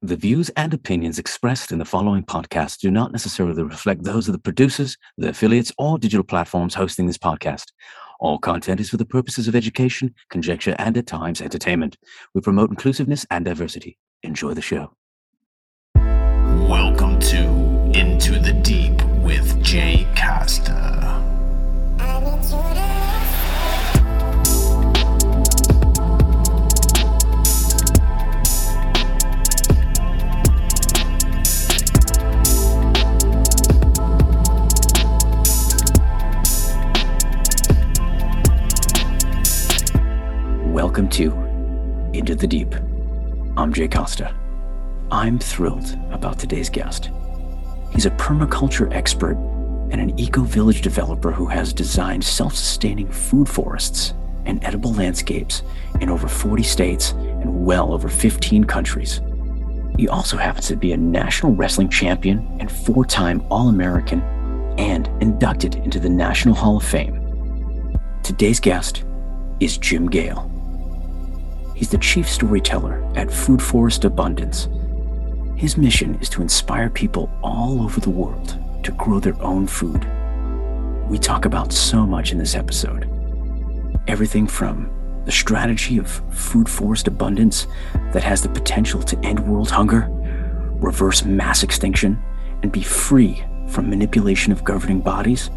The views and opinions expressed in the following podcast do not necessarily reflect those of the producers, the affiliates, or digital platforms hosting this podcast. All content is for the purposes of education, conjecture, and at times entertainment. We promote inclusiveness and diversity. Enjoy the show. Welcome to Into the Deep with Jay Costa. Welcome to Into the Deep. I'm Jay Costa. I'm thrilled about today's guest. He's a permaculture expert and an eco village developer who has designed self sustaining food forests and edible landscapes in over 40 states and well over 15 countries. He also happens to be a national wrestling champion and four time All American and inducted into the National Hall of Fame. Today's guest is Jim Gale. He's the chief storyteller at Food Forest Abundance. His mission is to inspire people all over the world to grow their own food. We talk about so much in this episode. Everything from the strategy of food forest abundance that has the potential to end world hunger, reverse mass extinction, and be free from manipulation of governing bodies,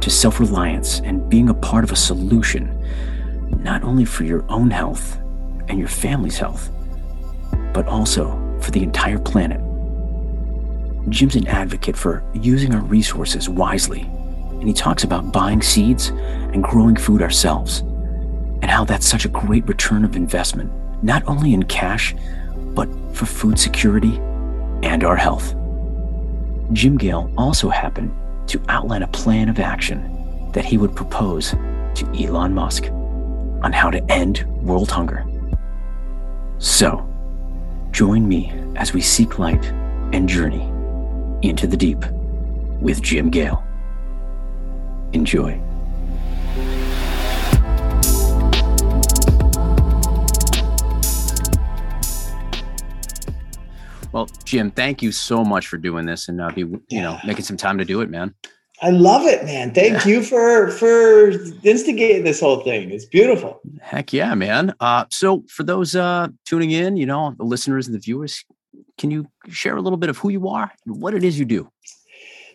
to self reliance and being a part of a solution, not only for your own health, and your family's health, but also for the entire planet. Jim's an advocate for using our resources wisely, and he talks about buying seeds and growing food ourselves, and how that's such a great return of investment, not only in cash, but for food security and our health. Jim Gale also happened to outline a plan of action that he would propose to Elon Musk on how to end world hunger. So, join me as we seek light and journey into the deep with Jim Gale. Enjoy. Well, Jim, thank you so much for doing this and uh, be you know making some time to do it, man. I love it, man. Thank yeah. you for for instigating this whole thing. It's beautiful. Heck yeah, man. Uh, so for those uh, tuning in, you know, the listeners and the viewers, can you share a little bit of who you are and what it is you do?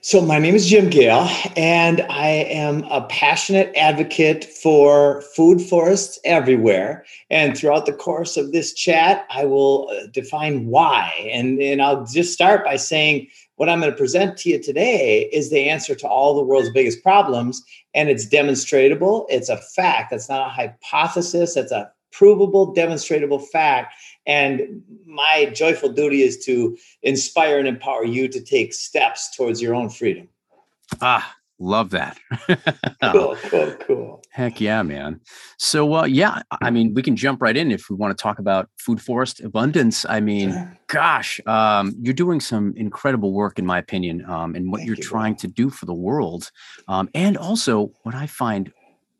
So my name is Jim Gale, and I am a passionate advocate for food forests everywhere. And throughout the course of this chat, I will uh, define why. And, and I'll just start by saying what I'm going to present to you today is the answer to all the world's biggest problems. And it's demonstratable. It's a fact. That's not a hypothesis. That's a provable, demonstratable fact. And my joyful duty is to inspire and empower you to take steps towards your own freedom. Ah, Love that. cool, cool, cool. Heck yeah, man. So, uh, yeah, I mean, we can jump right in if we want to talk about food forest abundance. I mean, gosh, um, you're doing some incredible work, in my opinion, um, and what Thank you're you, trying to do for the world. Um, and also, what I find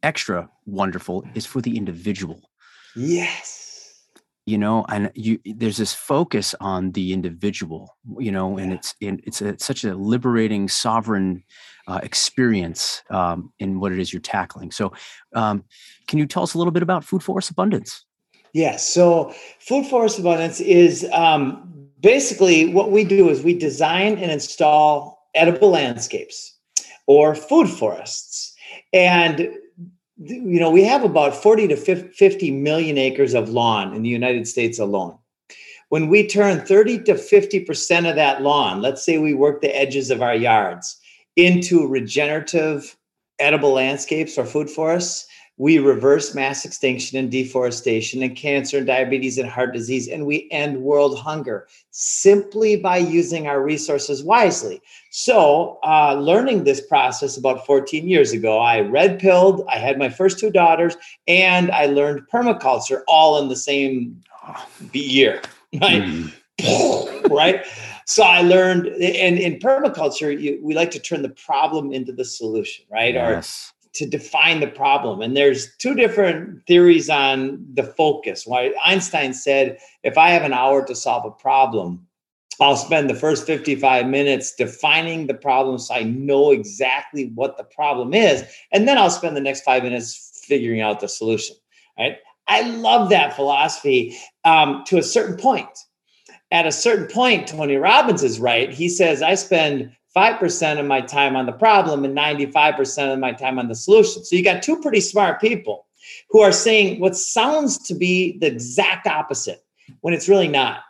extra wonderful is for the individual. Yes you know and you there's this focus on the individual you know and it's it's a, such a liberating sovereign uh, experience um, in what it is you're tackling. So, um, can you tell us a little bit about Food Forest Abundance? Yes. So, Food Forest Abundance is um, basically what we do is we design and install edible landscapes or food forests, and you know we have about 40 to 50 million acres of lawn in the United States alone. When we turn 30 to 50% of that lawn, let's say we work the edges of our yards, into regenerative edible landscapes or food forests, we reverse mass extinction and deforestation and cancer and diabetes and heart disease, and we end world hunger simply by using our resources wisely. So, uh, learning this process about 14 years ago, I red pilled, I had my first two daughters, and I learned permaculture all in the same year, right? Mm. right? So I learned, and in permaculture, you, we like to turn the problem into the solution, right? Yes. To define the problem. And there's two different theories on the focus. Why Einstein said, if I have an hour to solve a problem, I'll spend the first 55 minutes defining the problem so I know exactly what the problem is. And then I'll spend the next five minutes figuring out the solution. Right. I love that philosophy um, to a certain point. At a certain point, Tony Robbins is right. He says, I spend 5% of my time on the problem and 95% of my time on the solution. So you got two pretty smart people who are saying what sounds to be the exact opposite when it's really not.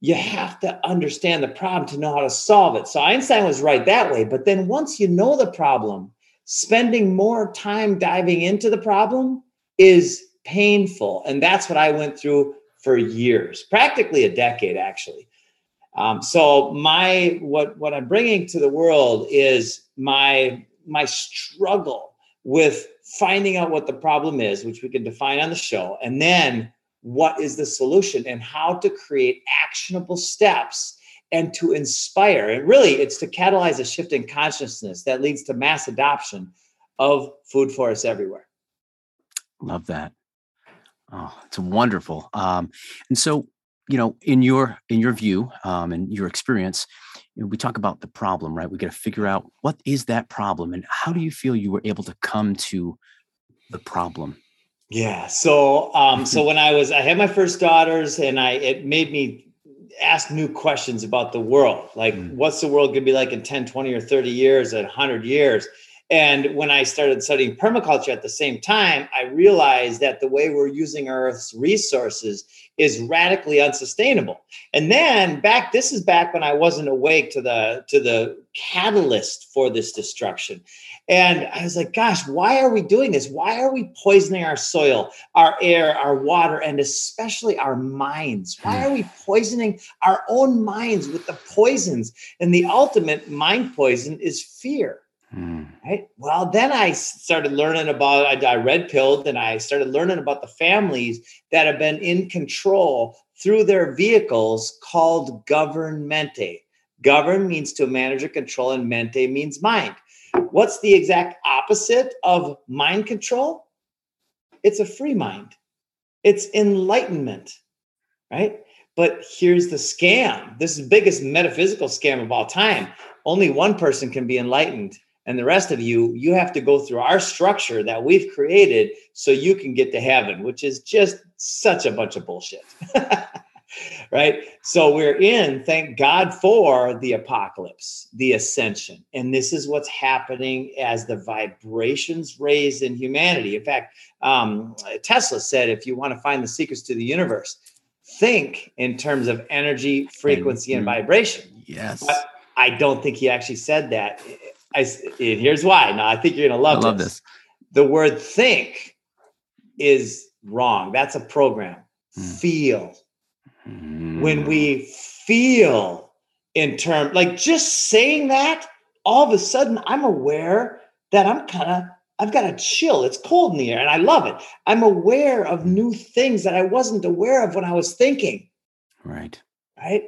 You have to understand the problem to know how to solve it. So Einstein was right that way. But then once you know the problem, spending more time diving into the problem is painful. And that's what I went through for years, practically a decade, actually. Um, so my what what I'm bringing to the world is my my struggle with finding out what the problem is, which we can define on the show, and then what is the solution and how to create actionable steps and to inspire. And really, it's to catalyze a shift in consciousness that leads to mass adoption of food forests everywhere. Love that. Oh, it's wonderful. Um, and so, you know, in your in your view um, and your experience, you know, we talk about the problem, right? We got to figure out what is that problem, and how do you feel you were able to come to the problem? Yeah. So, um, so when I was, I had my first daughters, and I it made me ask new questions about the world, like mm. what's the world going to be like in 10, 20, or 30 years, at 100 years. And when I started studying permaculture at the same time, I realized that the way we're using Earth's resources is radically unsustainable. And then back, this is back when I wasn't awake to the to the catalyst for this destruction. And I was like, gosh, why are we doing this? Why are we poisoning our soil, our air, our water, and especially our minds? Why are we poisoning our own minds with the poisons? And the ultimate mind poison is fear. Mm. Right. Well, then I started learning about, I, I red pilled and I started learning about the families that have been in control through their vehicles called governmente. Govern means to manage or control, and mente means mind. What's the exact opposite of mind control? It's a free mind, it's enlightenment, right? But here's the scam this is the biggest metaphysical scam of all time. Only one person can be enlightened and the rest of you, you have to go through our structure that we've created so you can get to heaven, which is just such a bunch of bullshit. right? So we're in, thank God for the apocalypse, the ascension. And this is what's happening as the vibrations raise in humanity. In fact, um, Tesla said if you want to find the secrets to the universe, think in terms of energy, frequency, and, and vibration. Yes. But I don't think he actually said that I, here's why. Now, I think you're going to love, love this. this. The word think is wrong. That's a program. Mm. Feel. Mm. When we feel in term, like just saying that, all of a sudden I'm aware that I'm kind of, I've got a chill. It's cold in the air and I love it. I'm aware of new things that I wasn't aware of when I was thinking. Right. Right.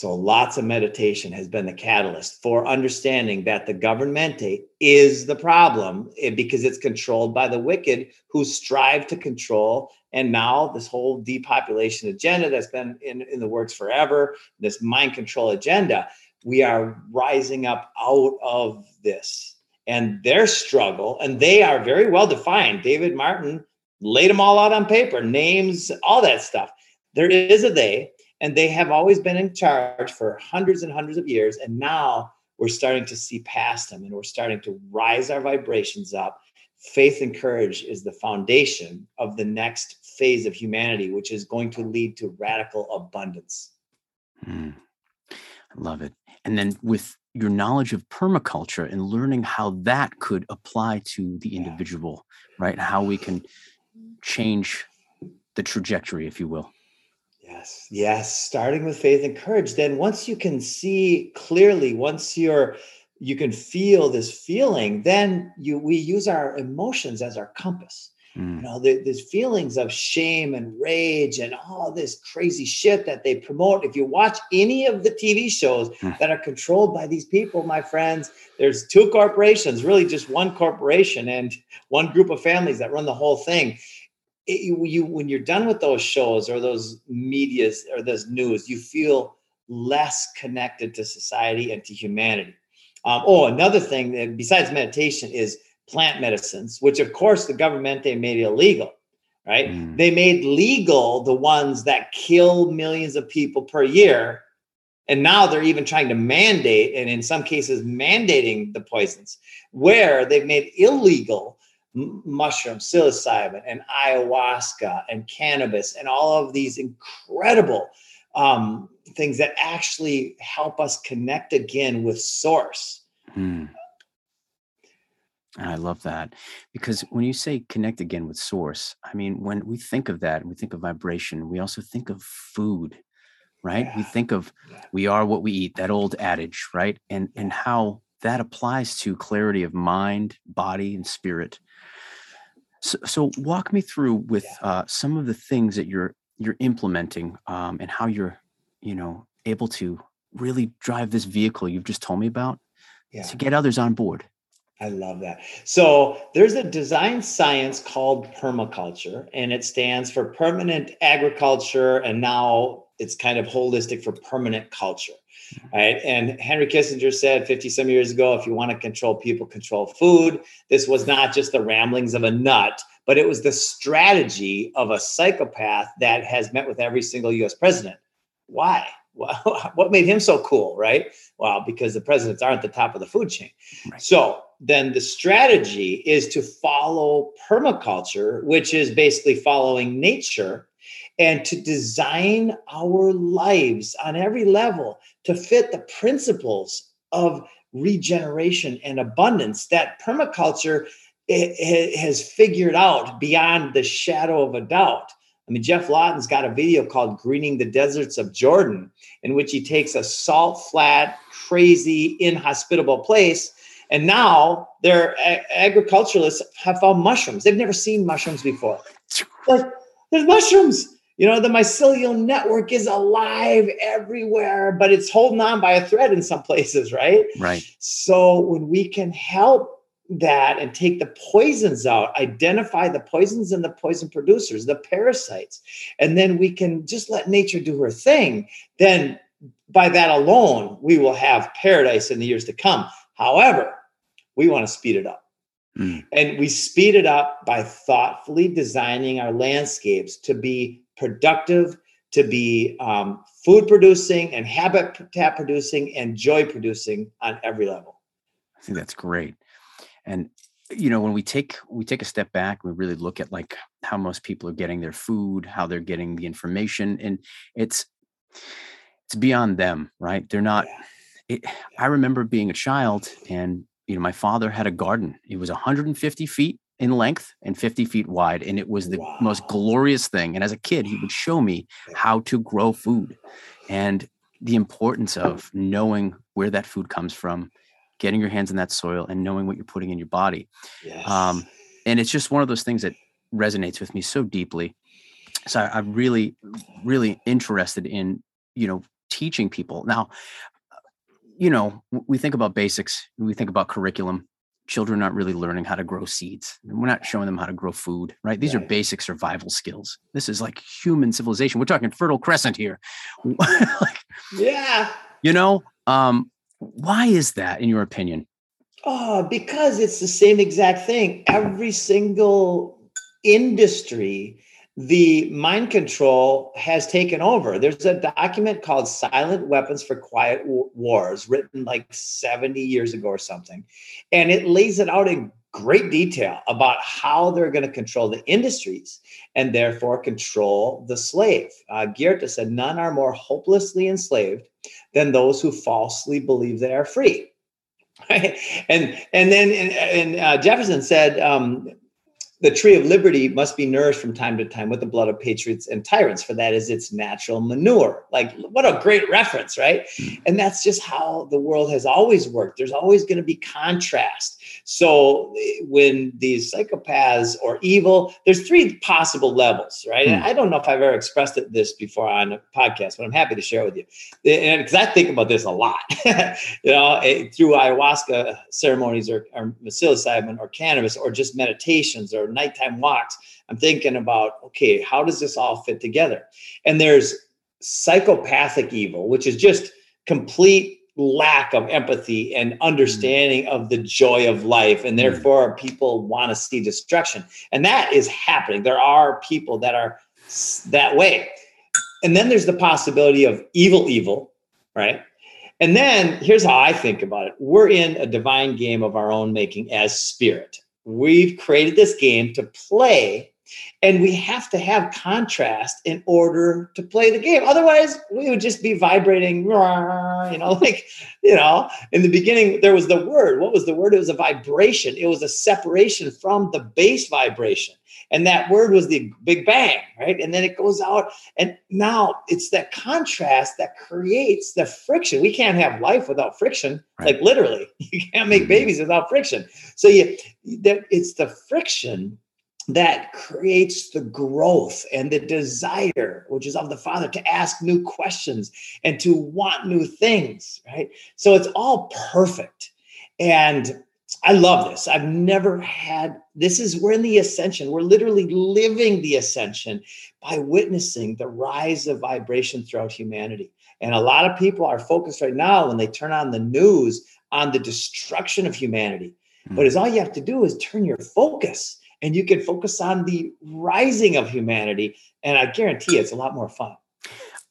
So lots of meditation has been the catalyst for understanding that the governmente is the problem eh, because it's controlled by the wicked who strive to control. And now this whole depopulation agenda that's been in, in the works forever, this mind control agenda, we are rising up out of this and their struggle, and they are very well defined. David Martin laid them all out on paper, names, all that stuff. There is a they, and they have always been in charge for hundreds and hundreds of years. And now we're starting to see past them and we're starting to rise our vibrations up. Faith and courage is the foundation of the next phase of humanity, which is going to lead to radical abundance. Mm, I love it. And then with your knowledge of permaculture and learning how that could apply to the individual, yeah. right? How we can change the trajectory, if you will. Yes, yes. Starting with faith and courage. Then once you can see clearly, once you're you can feel this feeling, then you we use our emotions as our compass. Mm. You know, there, there's feelings of shame and rage and all this crazy shit that they promote. If you watch any of the TV shows mm. that are controlled by these people, my friends, there's two corporations, really just one corporation and one group of families that run the whole thing. It, you, when you're done with those shows or those medias or those news, you feel less connected to society and to humanity. Um, oh, another thing that besides meditation is plant medicines, which of course the government they made illegal, right? Mm. They made legal the ones that kill millions of people per year. And now they're even trying to mandate, and in some cases, mandating the poisons, where they've made illegal m- mushroom, psilocybin, and ayahuasca, and cannabis, and all of these incredible um, things that actually help us connect again with source. Mm. I love that because when you say connect again with source, I mean, when we think of that, we think of vibration, we also think of food, right? Yeah. We think of we are what we eat, that old adage, right? And and how that applies to clarity of mind, body, and spirit. So, so walk me through with uh, some of the things that you're you're implementing um, and how you're, you know, able to really drive this vehicle you've just told me about yeah. to get others on board. I love that. So there's a design science called permaculture, and it stands for permanent agriculture, and now it's kind of holistic for permanent culture. Right. And Henry Kissinger said 50 some years ago if you want to control people, control food. This was not just the ramblings of a nut, but it was the strategy of a psychopath that has met with every single US president. Why? What made him so cool, right? Well, because the presidents aren't the top of the food chain. Right. So then the strategy is to follow permaculture, which is basically following nature, and to design our lives on every level to fit the principles of regeneration and abundance that permaculture has figured out beyond the shadow of a doubt. I mean, Geoff Lawton's got a video called Greening the Deserts of Jordan, in which he takes a salt flat, crazy, inhospitable place and now their agriculturalists have found mushrooms. They've never seen mushrooms before. Like, there's mushrooms. You know, the mycelial network is alive everywhere, but it's holding on by a thread in some places, right? Right. So when we can help that and take the poisons out, identify the poisons and the poison producers, the parasites, and then we can just let nature do her thing, then by that alone, we will have paradise in the years to come. However, we want to speed it up. Mm. And we speed it up by thoughtfully designing our landscapes to be productive, to be um, food producing and habitat producing and joy producing on every level. I think that's great. And you know, when we take we take a step back, we really look at like how most people are getting their food, how they're getting the information, and it's it's beyond them, right? They're not. Yeah. It, I remember being a child and you know, my father had a garden. It was 150 feet in length and 50 feet wide. And it was the wow. most glorious thing. And as a kid, he would show me how to grow food and the importance of knowing where that food comes from, getting your hands in that soil and knowing what you're putting in your body. Yes. Um, and it's just one of those things that resonates with me so deeply. So I, I'm really, really interested in, you know, teaching people. Now, you know, we think about basics, we think about curriculum. Children aren't really learning how to grow seeds. We're not showing them how to grow food, right? These right. are basic survival skills. This is like human civilization. We're talking Fertile Crescent here. like, yeah. You know, um, why is that, in your opinion? Oh, because it's the same exact thing. Every single industry the mind control has taken over. There's a document called Silent Weapons for Quiet Wars, written like 70 years ago or something. And it lays it out in great detail about how they're going to control the industries and therefore control the slave. Uh, Goethe said, None are more hopelessly enslaved than those who falsely believe they are free. Right? And and then and, and uh, Jefferson said um, the tree of liberty must be nourished from time to time with the blood of patriots and tyrants, for that is its natural manure. Like, what a great reference, right? Mm. And that's just how the world has always worked. There's always going to be contrast So when these psychopaths or evil, there's three possible levels, right? And Hmm. I don't know if I've ever expressed it this before on a podcast, but I'm happy to share with you. And because I think about this a lot, you know, eh, through ayahuasca ceremonies or, or psilocybin or cannabis or just meditations or nighttime walks, I'm thinking about, okay, how does this all fit together? And there's psychopathic evil, which is just complete lack of empathy and understanding of the joy of life and therefore people want to see destruction. And that is happening. There are people that are that way. And then there's the possibility of evil evil right? And then here's how i think about it. We're in a divine game of our own making as spirit. We've created this game to play and we have to have contrast in order to play the game. Otherwise we would just be vibrating you know like you know in the beginning there was the word. What was the word? It was a vibration. It was a separation from the base vibration. And that word was the big bang right? And then it goes out. And now it's that contrast that creates the friction. We can't have life without friction. Right. like literally you can't make Mhm. babies without friction. So you that it's the friction that creates the growth and the desire, which is of the Father, to ask new questions and to want new things, right? So it's all perfect. And I love this. I've never had this is we're in the ascension. We're literally living the ascension by witnessing the rise of vibration throughout humanity. And a lot of people are focused right now when they turn on the news on the destruction of humanity. But hmm. as all you have to do is turn your focus and you can focus on the rising of humanity. And I guarantee it's a lot more fun.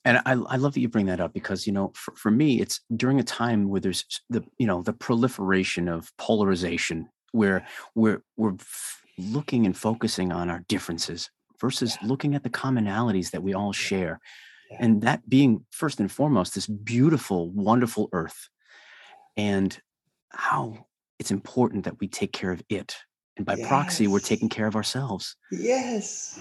And I, I love that you bring that up because you know for, for me it's during a time where there's the you know the proliferation of polarization where we're we're looking and focusing on our differences versus looking at the commonalities that we all share Yeah. and that being first and foremost this beautiful wonderful earth and how it's important that we take care of it and by proxy we're taking care of ourselves Yes,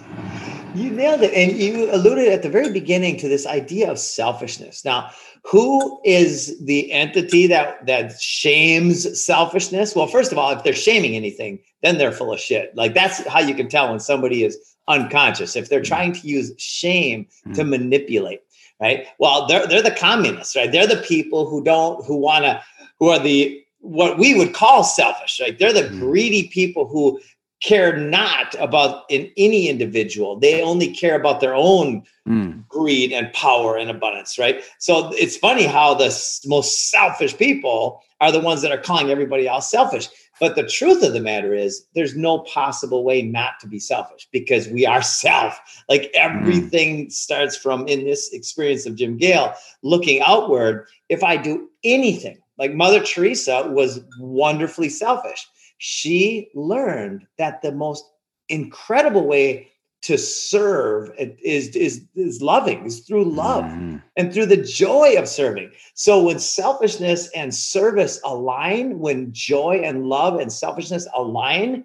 you nailed it. And you alluded at the very beginning to this idea of selfishness. Now, who is the entity that that shames selfishness? Well, first of all, if they're shaming anything, then they're full of shit. Like that's how you can tell when somebody is unconscious. If they're trying to use shame to Mm. manipulate, right? Well, they're they're the communists, right? They're the people who don't who want to who are the what we would call selfish, right? They're the Mm. greedy people who care not about in any individual. They only care about their own Mm, greed and power and abundance, right? So it's funny how the most selfish people are the ones that are calling everybody else selfish. But the truth of the matter is, there's no possible way not to be selfish because we are self. Like everything starts from in this experience of Jim Gale, looking outward. If I do anything, like Mother Teresa was wonderfully selfish. She learned that the most incredible way to serve is is is loving is through love mhm. and through the joy of serving so when selfishness and service align when joy and love and selfishness align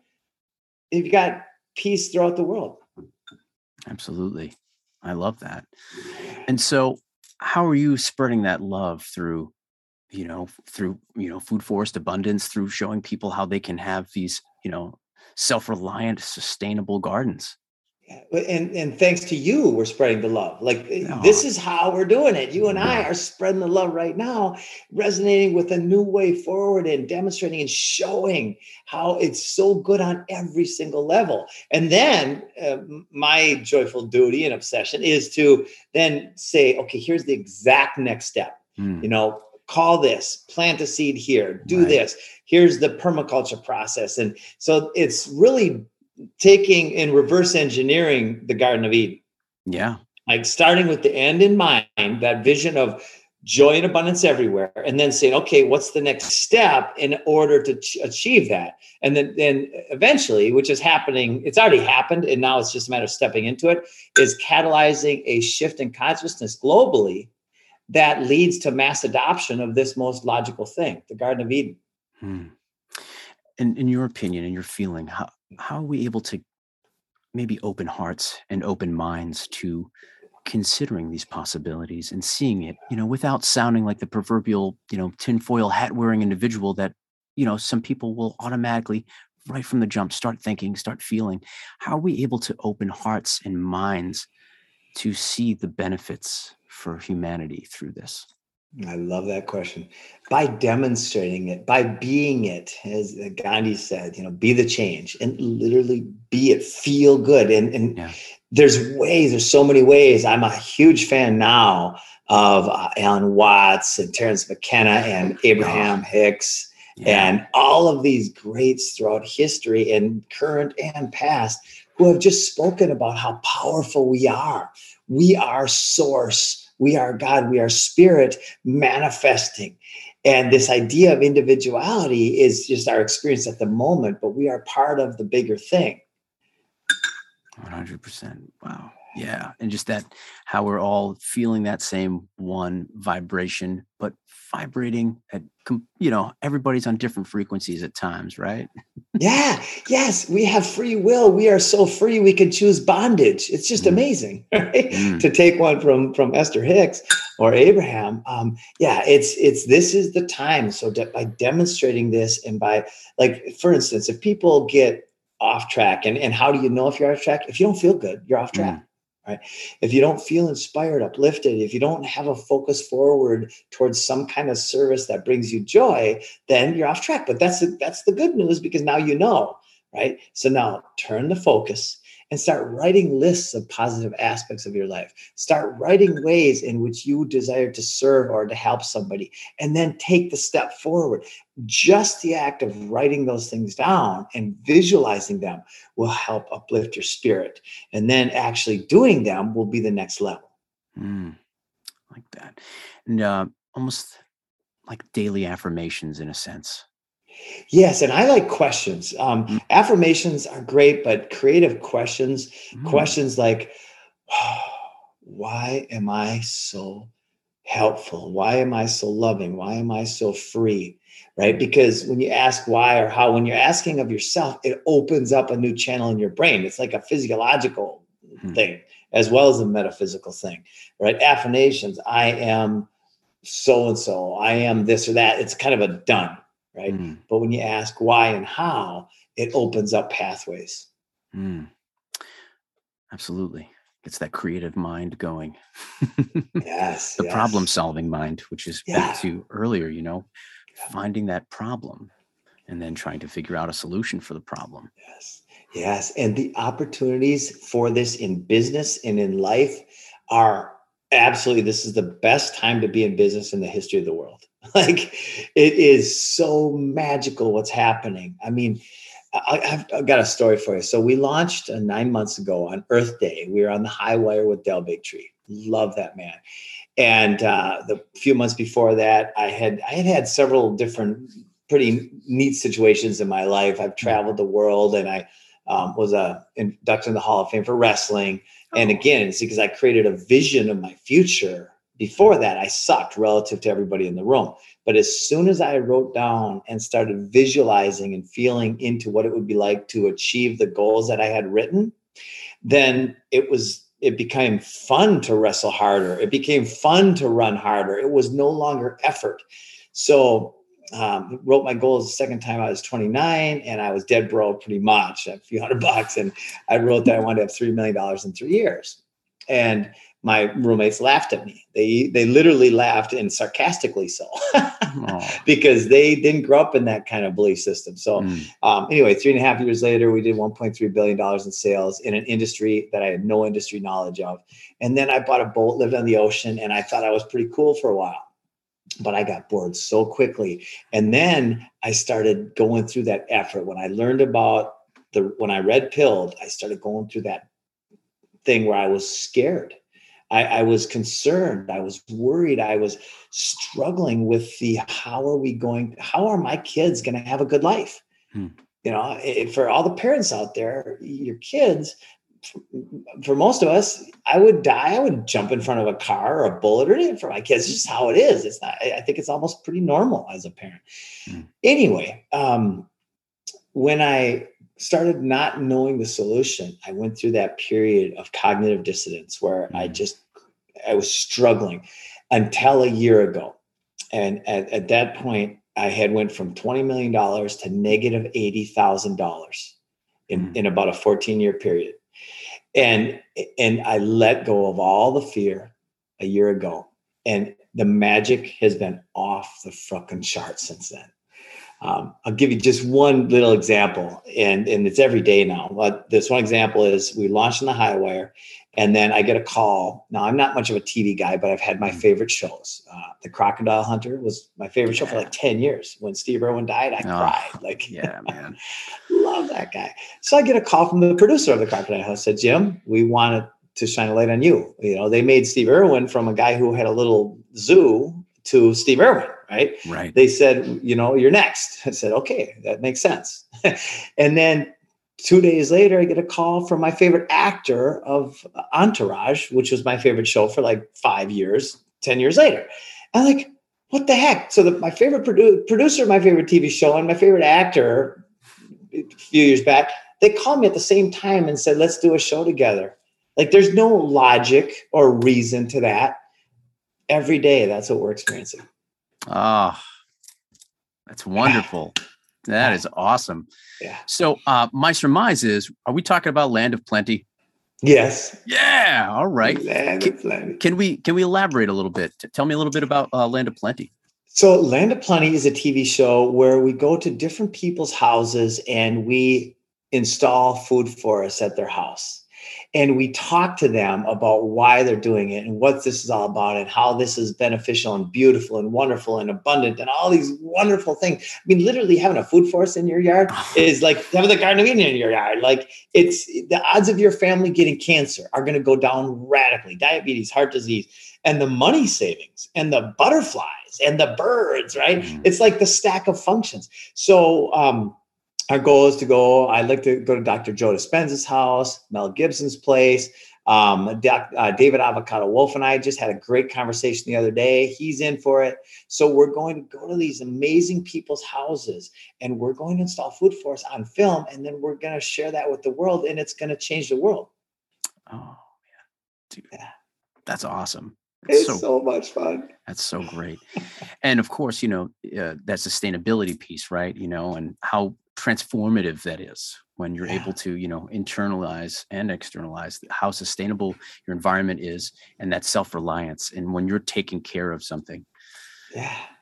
you've got peace throughout the world Absolutely. I love that. And so how are you spreading that love through, you know, through, you know, food forest abundance, through showing people how they can have these, you know, self-reliant, sustainable gardens? Yeah, and and thanks to you we're spreading the love. Like eh, this is how we're doing it. You and i are spreading the love right now resonating with a new way forward and demonstrating and showing how it's so good on every single level. And then uh, my joyful duty and obsession is to then say okay here's the exact next step. Mm, you know call this plant a seed here do Right. this here's the permaculture process and so it's really taking and reverse engineering the garden of eden Yeah. like starting with the end in mind that vision of joy and abundance everywhere and then saying okay what's the next step in order to ch- achieve that and then then eventually which is happening it's already happened and now it's just a matter of stepping into it is catalyzing a shift in consciousness globally that leads to mass adoption of this most logical thing the garden of eden Hmm. In in your opinion and your feeling, how how are we able to maybe open hearts and open minds to considering these possibilities and seeing it, you know, without sounding like the proverbial, you know, tinfoil hat wearing individual that you know, some people will automatically, right from the jump, start thinking, start feeling. How are we able to open hearts and minds to see the benefits for humanity through this? I love that question. By demonstrating it, by being it, as Gandhi said, you know, be the change and literally be it, feel good. And, and yeah. there's ways, there's so many ways. I'm a huge fan now of uh, Alan Watts and Terence McKenna and Abraham Hicks yeah. and all of these greats throughout history and current and past who have just spoken about how powerful we are. We are source we are God, we are spirit manifesting. And this idea of individuality is just our experience at the moment, but we are part of the bigger thing. 100%. Wow. Yeah. And just that, how we're all feeling that same one vibration, but vibrating at, you know, everybody's on different frequencies at times, right? yeah. Yes. We have free will. We are so free. We can choose bondage. It's just mm. amazing, right? Mm. to take one from, from Esther Hicks or Abraham. Um, yeah. It's, it's, this is the time. So de- by demonstrating this and by like, for instance, if people get off track and, and how do you know if you're off track? If you don't feel good, you're off track. Mm right? If you don't feel inspired uplifted if you don't have a focus forward towards some kind of service that brings you joy then you're off track. But that's the, that's the good news because now you know right? So now turn the focus and start writing lists of positive aspects of your life. Start writing ways in which you desire to serve or to help somebody, and then take the step forward. Just the act of writing those things down and visualizing them will help uplift your spirit. And then actually doing them will be the next level. Mm, like that. And uh, almost like daily affirmations in a sense. Yes, and I like questions. Um, mm. Affirmations are great, but creative questions, mm. questions like, oh, why am I so helpful? Why am I so loving? Why am I so free? Right? Because when you ask why or how, when you're asking of yourself, it opens up a new channel in your brain. It's like a physiological mm. thing as well as a metaphysical thing, right? Affirmations, I am so and so, I am this or that. It's kind of a done right? Mm. But when you ask why and how, it opens up pathways. Mm. Absolutely. It's that creative mind going. yes. the yes. problem solving mind, which is yeah. back to earlier, you know, yeah. finding that problem and then trying to figure out a solution for the problem. Yes. Yes. And the opportunities for this in business and in life are absolutely, this is the best time to be in business in the history of the world. Like it is so magical what's happening. I mean, I, have I've got a story for you. So we launched uh, nine months ago on Earth Day. We were on the high wire with Del Bigtree. Love that man. And uh, the few months before that, I had I had had several different pretty neat situations in my life. I've traveled the world, and I um, was a inducted in the Hall of Fame for wrestling. And oh. again, it's because I created a vision of my future before that, I sucked relative to everybody in the room. But as soon as I wrote down and started visualizing and feeling into what it would be like to achieve the goals that I had written, then it was it became fun to wrestle harder. It became fun to run harder. It was no longer effort. So um, wrote my goals the second time I was 29 and I was dead broke pretty much a few hundred bucks. And I wrote that I wanted to have $3 million in three years. And my roommates laughed at me. They they literally laughed and sarcastically so, because they didn't grow up in that kind of belief system. So mm. um, anyway, three and a half years later, we did 1.3 billion dollars in sales in an industry that I had no industry knowledge of. And then I bought a boat, lived on the ocean, and I thought I was pretty cool for a while. But I got bored so quickly, and then I started going through that effort. When I learned about the when I red pilled, I started going through that thing where I was scared I, I, was concerned. I was worried. I was struggling with the how are we going, how are my kids going to have a good life? Hmm. You know, for all the parents out there, your kids, for most of us, I would die. I would jump in front of a car or a bullet or anything for my kids. It's just how it is. It's not, I think it's almost pretty normal as a parent. Hmm. Anyway, um, when I started not knowing the solution, I went through that period of cognitive dissonance where I mm. just I was struggling until a year ago. And at, at that point, I had went from $20 million to negative $80,000 in, Mm. in about a 14 year period. And, and I let go of all the fear a year ago. And the magic has been off the fucking chart since then. Um, I'll give you just one little example, and, and it's every day now. But this one example is we launched in the high wire, and then I get a call. Now, I'm not much of a TV guy, but I've had my favorite shows. Uh, the Crocodile Hunter was my favorite show for like 10 years. When Steve Irwin died, I Oh, cried. Like, Yeah, man. love that guy. So I get a call from the producer of the Crocodile Hunter. Said, Jim, we wanted to shine a light on you. You know, they made Steve Irwin from a guy who had a little zoo to Steve Irwin, right? Right. they said, you know, you're next. I said, okay, that makes sense. and then two days later, I get a call from my favorite actor of Entourage, which was my favorite show for like five years, 10 years later. I'm like, what the heck? So the, my favorite produ- producer of my favorite TV show and my favorite actor a few years back, they called me at the same time and said, let's do a show together. Like there's no logic or reason to that. Every day, that's what we're experiencing. Oh, that's wonderful. That is awesome. Yeah. So, uh, my surmise is, are we talking about Land of Plenty? Yes. Yeah. All right. Land of Plenty. Can we can we elaborate a little bit? Tell me a little bit about uh, Land of Plenty. So, Land of Plenty is a TV show where we go to different people's houses and we install food forests at their house. And we talk to them about why they're doing it and what this is all about and how this is beneficial and beautiful and wonderful and abundant and all these wonderful things. I mean, literally having a food forest in your yard is like having the Garden of Eden in your yard. Like it's the odds of your family getting cancer are going to go down radically. Diabetes, heart disease, and the money savings and the butterflies and the birds, right? Mhm. It's like the stack of functions. So um, our goal is to go. I like to go to Dr. Joe Dispenza's house, Mel Gibson's place. Um, Doc, uh, David Avocado Wolfe and I just had a great conversation the other day. He's in for it. So we're going to go to these amazing people's houses and we're going to install food forests on film. And then we're going to share that with the world and it's going to change the world. Oh man, dude, Yeah. that's awesome. That's It's so so much fun. That's so great. and of course, you know, uh, that sustainability piece, right? You know, and how transformative that is when you're Yeah. able to, you know, internalize and externalize how sustainable your environment is and that self reliance. And when you're taking care of something. Yeah.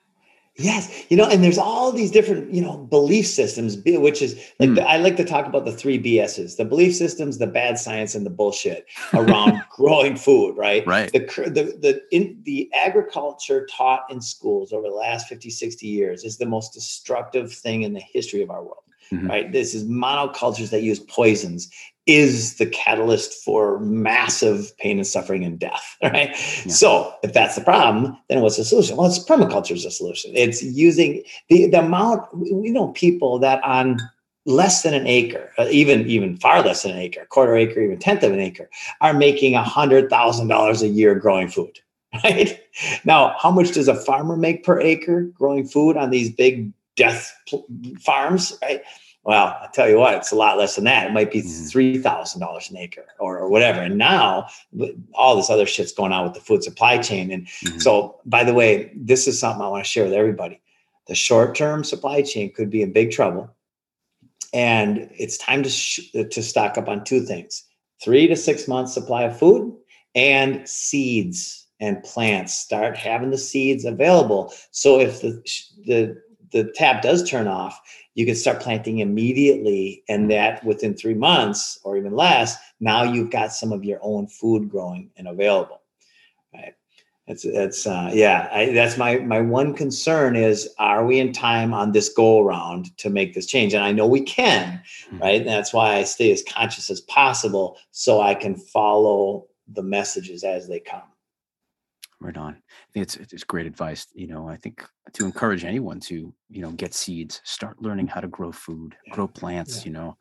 Yes, you know, and there's all these different, you know, belief systems, which is like Hmm. the, I like to talk about the three BSs: the belief systems, the bad science, and the bullshit around growing food. Right. Right. The the the in the agriculture taught in schools over the last 50, 60 years is the most destructive thing in the history of our world. Mhm. Right. This is monocultures that use poisons is the catalyst for massive pain and suffering and death. Right. Yeah. So if that's the problem, then what's the solution? Well, it's permaculture is the solution. It's using the, the amount we know people that on less than an acre, uh, even even far less than an acre, quarter acre, even tenth of an acre, are making a hundred thousand dollars a year growing food. Right now, how much does a farmer make per acre growing food on these big death farms? Right. Well, I tell you what, it's a lot less than that. It might be Mhm. three thousand dollars an acre or, or whatever. And now, all this other shit's going on with the food supply chain, and Mhm. so, by the way, this is something I want to share with everybody. The short term supply chain could be in big trouble. And it's time to, sh- to stock up on two things three to six months supply of food and seeds and plants. Start having the seeds available. So, if the, the, the tap does turn off, you can start planting immediately. And that within three months or even less, now you've got some of your own food growing and available. Right. That's that's uh, yeah. I, that's my my one concern is are we in time on this go around to make this change? And I know we can, Mhm. right? And that's why I stay as conscious as possible so I can follow the messages as they come. Right on. I think it's it's great advice. You know, I think to encourage anyone to you know get seeds, start learning how to grow food, Yeah. grow plants. Yeah. You know,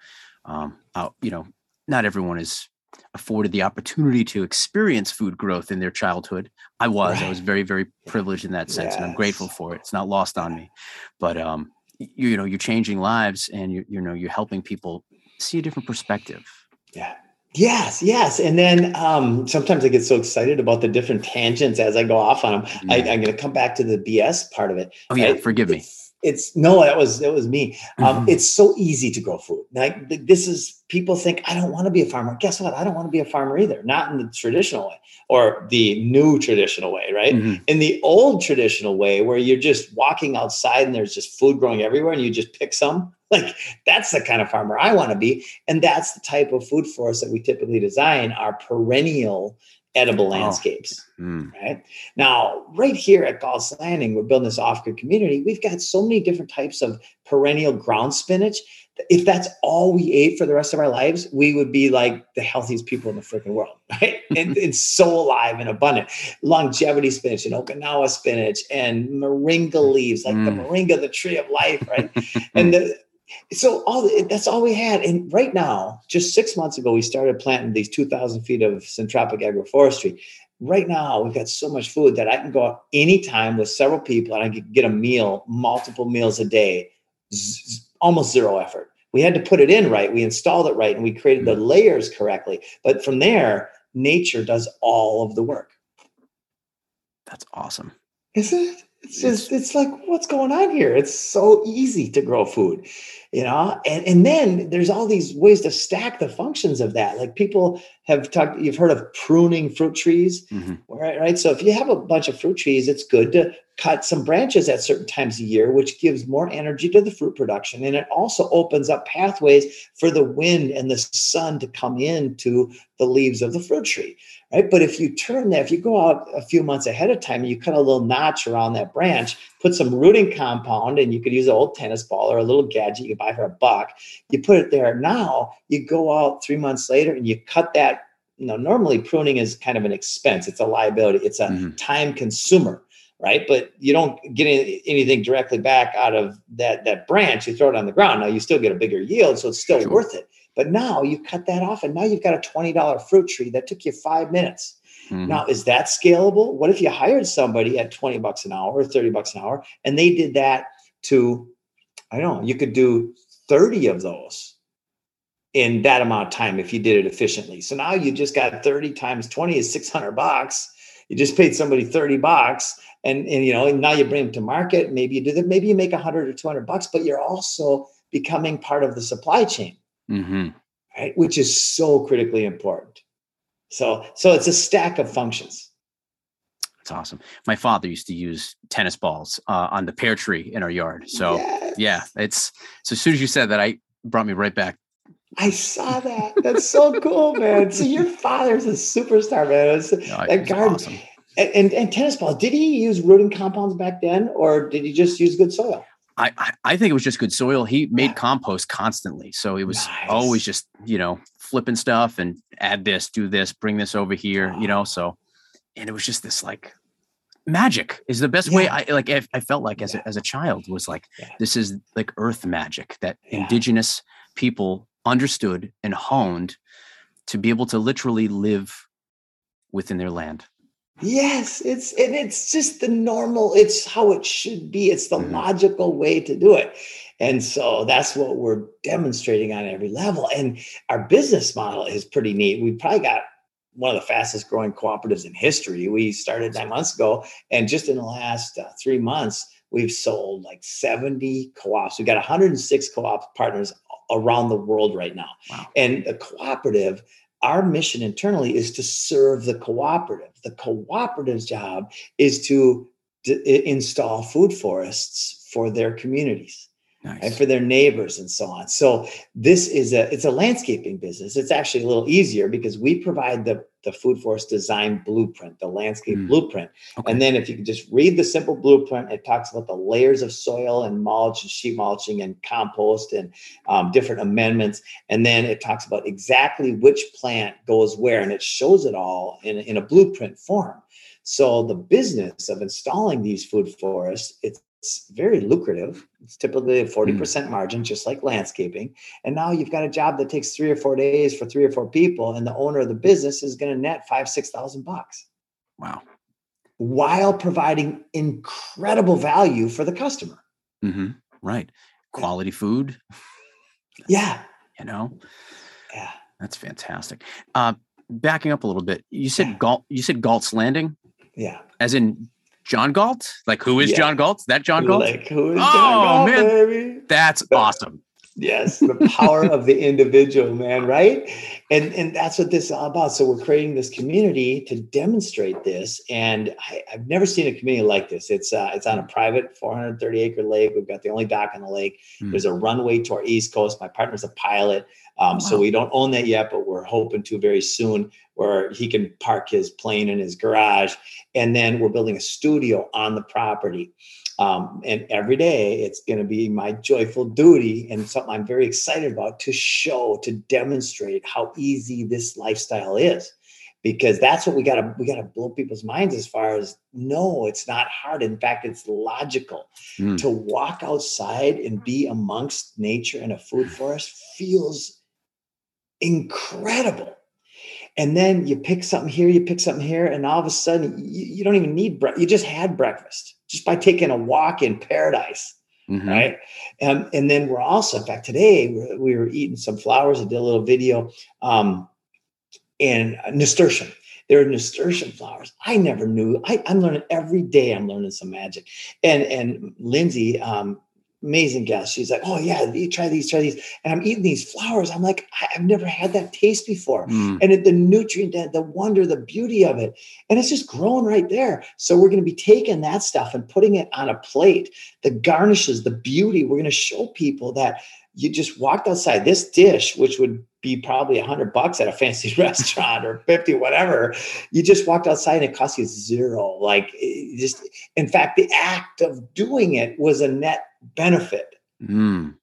um, out, you know, not everyone is afforded the opportunity to experience food growth in their childhood. I was. I was very very privileged in that sense, and I'm grateful for it. It's not lost on me. But um, you, you know, you're changing lives, and you you know, you're helping people see a different perspective. Yeah. Yes, yes. And then um, sometimes I get so excited about the different tangents as I go off on them. I, Mhm. I'm going to come back to the BS part of it. Oh yeah, right? forgive me. f- it's no, that was that was me. Um, Mhm. It's so easy to grow food. Like this is people think I don't want to be a farmer. Guess what? I don't want to be a farmer either. Not in the traditional way or the new traditional way, right? Mhm. In the old traditional way, where you're just walking outside and there's just food growing everywhere, and you just pick some. Like that's the kind of farmer I want to be, and that's the type of food forest that we typically design are perennial edible Oh. landscapes Mm. right? Now, right here at Gall's Landing, we're building this off-grid community. We've got so many different types of perennial ground spinach. If that's all we ate for the rest of our lives, we would be like the healthiest people in the freaking world, right? and it's so alive and abundant. Longevity spinach and Okinawa spinach and moringa leaves, like the Mm. moringa, the tree of life, right? and the, so all that's all we had. And right now, just six months ago, we started planting these 2,000 feet of syntropic agroforestry right now we've got so much food that I can go out anytime with several people and I can get a meal, multiple meals a day, z- almost zero effort. We had to put it in right, we installed it right, and we created the mm. layers correctly. But from there, nature does all of the work. That's awesome. Isn't it? It's just it's like what's going on here? It's so easy to grow food, you know? And and then there's all these ways to stack the functions of that. Like people have talked, you've heard of pruning fruit trees. Mhm. Right, right. So if you have a bunch of fruit trees, it's good to cut some branches at certain times a year, which gives more energy to the fruit production. And it also opens up pathways for the wind and the sun to come into the leaves of the fruit tree. Right. But if you turn that, if you go out a few months ahead of time and you cut a little notch around that branch, put some rooting compound, and you could use an old tennis ball or a little gadget you buy for a buck. You put it there. Now you go out three months later and you cut that you know, normally pruning is kind of an expense. It's a liability. It's a Mhm. time consumer, right? But you don't get any, anything directly back out of that that branch. You throw it on the ground. Now you still get a bigger yield, so it's still Sure. worth it. But now you cut that off, and now you've got a twenty dollar fruit tree that took you five minutes. Mhm. Now, is that scalable? What if you hired somebody at 20 bucks an hour or 30 bucks an hour and they did that to, I don't know, you could do 30 of those in that amount of time if you did it efficiently. So now you just got 30 times 20 is 600 bucks. You just paid somebody 30 bucks and, and you know, and now you bring them to market. Maybe you do that. Maybe you make 100 or 200 bucks, but you're also becoming part of the supply chain Mhm. right? Which is so critically important. So, so it's a stack of functions. That's awesome. My father used to use tennis balls uh, on the pear tree in our yard. So Yes. yeah, it's so as soon as you said that, I brought me right back. I saw that. That's so cool, man. So your father's a superstar, man. It's- know, that garden awesome. and, and and tennis balls. Did he use rooting compounds back then, or did he just use good soil? I, I I think it was just good soil. He made Yeah. compost constantly, so it was Nice. always just you know flipping stuff and add this, do this, bring this over here, you know. So, and it was just this like magic is the best way I like. I, I felt like as Yeah. a, as a child was like Yeah. this is like earth magic that Yeah. indigenous people understood and honed to be able to literally live within their land. Yes, it's and it's just the normal. It's how it should be. It's the Mhm. logical way to do it, and so that's what we're demonstrating on every level. And our business model is pretty neat. We've probably got one of the fastest growing cooperatives in history. We started nine months ago, and just in the last uh, three months, we've sold like seventy co-ops. We've got one hundred and six co-op partners around the world right now. Wow. And a cooperative our mission internally is to serve the cooperative. The cooperative's job is to d- install food forests for their communities and for their neighbors and so on. So this is a it's a landscaping business. It's actually a little easier because we provide the the food forest design blueprint, the landscape Mm. blueprint. Okay. And then if you can just read the simple blueprint, it talks about the layers of soil and mulch and sheet mulching and compost and um, different amendments. And then it talks about exactly which plant goes where, and it shows it all in, in a blueprint form. So the business of installing these food forests, it's it's very lucrative. It's typically a 40% margin, just like landscaping. And now you've got a job that takes three or four days for three or four people, and the owner of the business is going to net five, six thousand bucks Wow. while providing incredible value for the customer. Mm-hmm. Right. Quality food. Yeah. You know. Yeah. That's fantastic. Uh, backing up a little bit, you said Yeah. Galt. You said Galt's Landing, Yeah. as in John Galt? Like who is Yeah. John Galt? That John Galt? Like who is Oh, John Galt, man. baby? That's awesome. Yes, the power of the individual, man, right? And and that's what this is all about. So we're creating this community to demonstrate this, and I, I've never seen a community like this. It's uh, it's on a private 430 acre lake. We've got the only dock on the lake. Hmm. There's a runway to our east coast. My partner's a pilot, um, so we don't own that yet, but we're hoping to very soon, where he can park his plane in his garage, and then we're building a studio on the property. Um, and every day it's going to be my joyful duty and something I'm very excited about to show, to demonstrate how easy this lifestyle is. Because that's what we gotta we gotta blow people's minds as far as no, it's not hard. In fact, it's logical. Mm. To walk outside and be amongst nature in a food forest feels incredible. And then you pick something here, you pick something here, and all of a sudden you, you don't even need breakfast. You just had breakfast just by taking a walk in paradise, Mhm. right? Um, and then we're also, in fact, today we we were eating some flowers. I did a little video, um, and nasturtium. There are nasturtium flowers. I never knew. I, I'm learning every day. I'm learning some magic. And and Lindsay, um, amazing guest. She's like, oh yeah, you try these, try these. And I'm eating these flowers. I'm like, I've never had that taste before Mm. and it- the nutrient, the, the wonder, the beauty of it. And it's just growing right there. So we're going to be taking that stuff and putting it on a plate, the garnishes, the beauty. We're going to show people that you just walked outside this dish, which would be probably a hundred bucks at a fancy restaurant or 50, whatever. You just walked outside and it cost you zero. Like just, in fact, the act of doing it was a net benefit. Mm.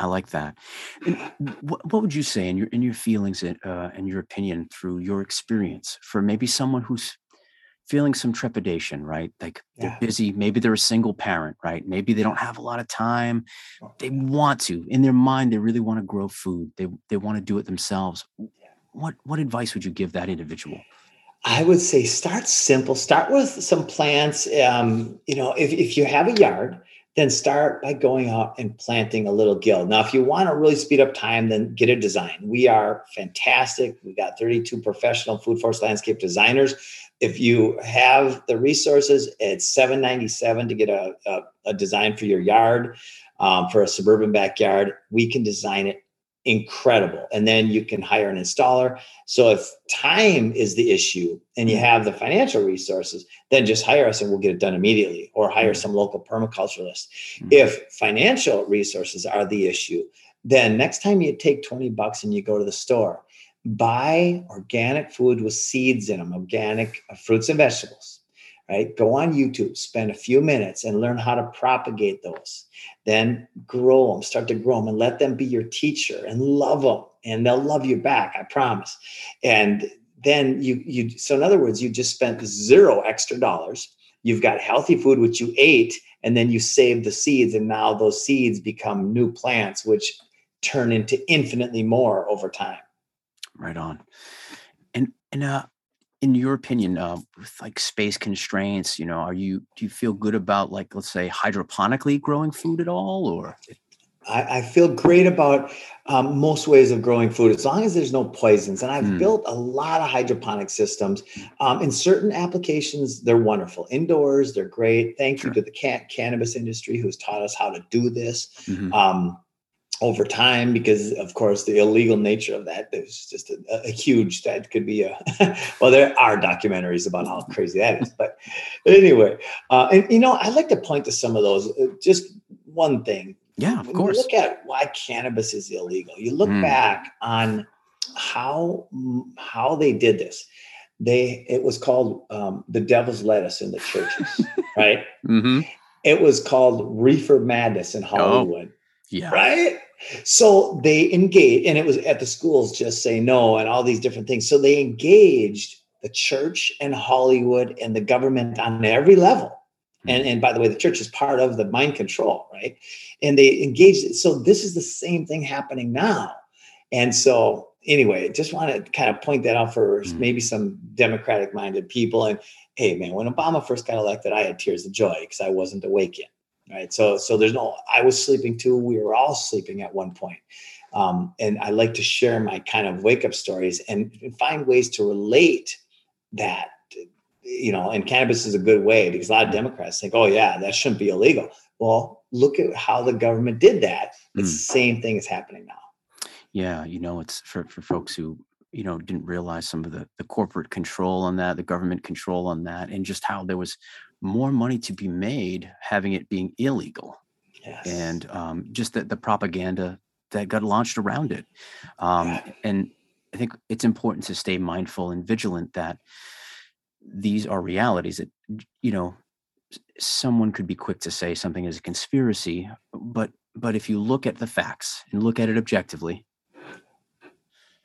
I like that. And what, what would you say in your in your feelings and uh, and your opinion through your experience for maybe someone who's feeling some trepidation, right? Like they're busy, maybe they're a single parent, right? Maybe they don't have a lot of time. They want to, in their mind, they really want to grow food. They they want to do it themselves. What what advice would you give that individual? I would say start simple. Start with some plants. Um, you know, if, if you have a yard, then start by going out and planting a little guild. Now, if you want to really speed up time, then get a design. We are fantastic. We got 32 professional food forest landscape designers. If you have the resources, it's 797 to get a, a, a design for your yard, um, for a suburban backyard. We can design it incredible. And then you can hire an installer. So if time is the issue and you have the financial resources, then just hire us and we'll get it done immediately or hire some local permaculturalist. Mm. If financial resources are the issue, then next time you take 20 bucks and you go to the store, buy organic food with seeds in them, organic uh, fruits and vegetables. Right? Go on YouTube, spend a few minutes and learn how to propagate those. Then grow them, start to grow them and let them be your teacher and love them and they'll love you back, I promise. And then you you so in other words, you just spent zero extra dollars. You've got healthy food which you ate and then you saved the seeds and now those seeds become new plants which turn into infinitely more over time. Right on. And and uh in your opinion, uh, with like space constraints, you know, are you do you feel good about like let's say hydroponically growing food at all, or I, I feel great about um, most ways of growing food as long as there's no poisons. And I've Mm. built a lot of hydroponic systems. Um, in certain applications, they're wonderful. Indoors, they're great. Thank Sure. you to the can- cannabis industry who's taught us how to do this Mhm. um, over time, because of course the illegal nature of that is just a, a huge. That could be a well, there are documentaries about how crazy that is. But anyway, uh, and you know, I like to point to some of those. Uh, just one thing yeah, of when course. You look at why cannabis is illegal. You look Mm. back on how how they did this. They it was called um, the devil's lettuce in the churches, right? hmm It was called reefer madness Oh. in Hollywood, Yeah. right? So they engaged, and it was at the schools just say no and all these different things. So they engaged the church and Hollywood and the government on every level. And, and by the way, the church is part of the mind control, right? And they engaged. So this is the same thing happening now. And so, anyway, just want to kind of point that out for Mm. maybe some democratic minded people. And hey, man, when Obama first got elected, I had tears of joy because I wasn't awake yet, right? So, so there's no. I was sleeping too. We were all sleeping at one point. Um, and I like to share my kind of wake up stories and, find ways to relate that you know, and cannabis is a good way because a lot of Democrats think, oh, yeah, that shouldn't be illegal. Well, look at how the government did that. It's mm. the same thing is happening now. Yeah, you know, it's for, for folks who you know didn't realize some of the the corporate control on that, the government control on that, and just how there was more money to be made having it being illegal. Yes. And um, just the, the propaganda that got launched around it. Um, yeah. And I think it's important to stay mindful and vigilant that these are realities that, you know, someone could be quick to say something is a conspiracy, but but if you look at the facts and look at it objectively,